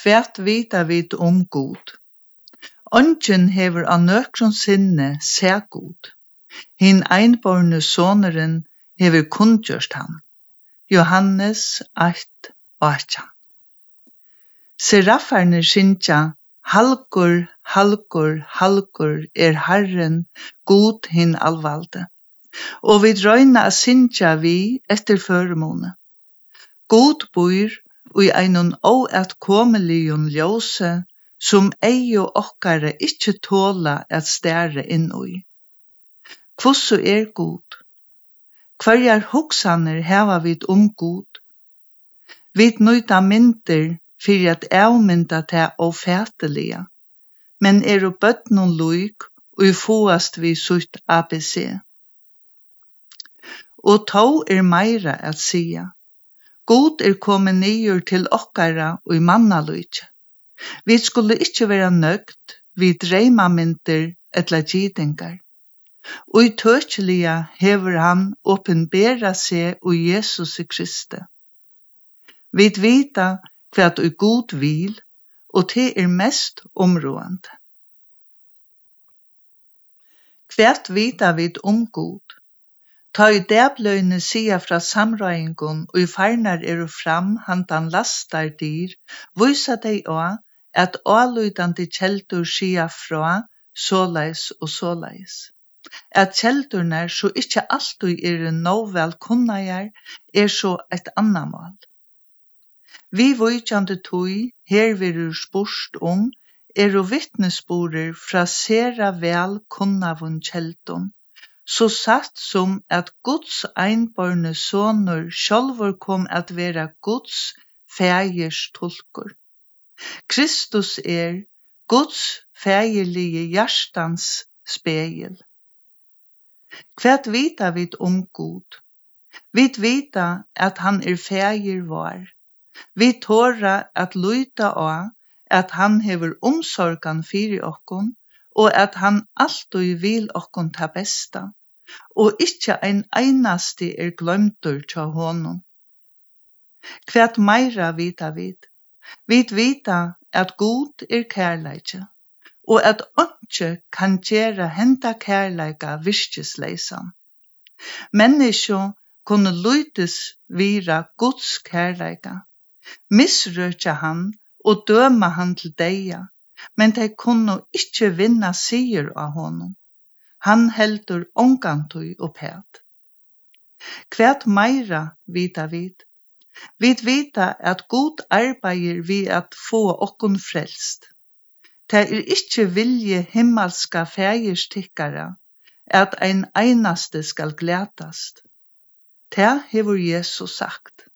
kvært vita vit om gut. Ongen hever av nøkron sinne sæ gut. Hin einborne soneren hever kundgjørst han. Johannes 8 og 8. Seraferne synsja, halkur, halkur, halkur er Herren, god hin alvalde. Og vi drøyna a synsja vi etter føremone. God bor i einun óatkomeligjum ljose, som eiu okkare ikkje tåla at stære inn ui. Kvossu er god. Hverjar hoksaner hava vit om god. Vit nøyta myndir fyrir at avmynda ta ofætelige, men eru bøtnun luik og i fåast vi sutt ABC. Og tå er meira at sia. God er kommet nyer til okkara og i mannaløyke. Vi skulle ikkje vera nøgt vi dreimamyndir etla gidingar. Og i tøkjelia hever han åpenbera seg og Jesus i Kristi. Vi vita hva ui god vil, og det er mest områdende. Hvert vita vi om god? Ta i dæbløyne sia fra samrøyngun og i farnar eru fram handan lastar dyr, vysa dei å at avlutande kjeldur sia fra såleis og såleis. At kjeldurnar så ikkje alltid er nóg vel kunnajar er så eit annamal. Vi vujtjande tui her verur spurst om er og vittnesborer fra sera vel kunnavun kjeldun så satt som at Guds einborne sonur sjálfur kom at vera Guds fægers tolkur. Kristus er Guds fægerlige hjertans spegel. Hvert vita vit om Gud? Vit vita at han er fæger var. Vi tåra at luita av at han hever omsorgan fyrir okkon og at han alltid vil okkon ta besta og ikkje ein einasti er gløymtur tja honum. Kvært meira vita vit. Vit vita at god er kærleikje, og at ønske kan gjere henta kærleika virkjesleisan. Menneskje kunne lytes vira Guds kærleika, misrøtja han og døma han til deia, men de kunne ikkje vinna sier av honom. Han heldur ongantui og pæt. Kvært meira vita vit. Vit vita at god arbeiðir við at fáa okkun frelst. Ta er ikki vilje himmalska fægistikkara at ein einaste skal glætast. Ta hevur Jesus sagt.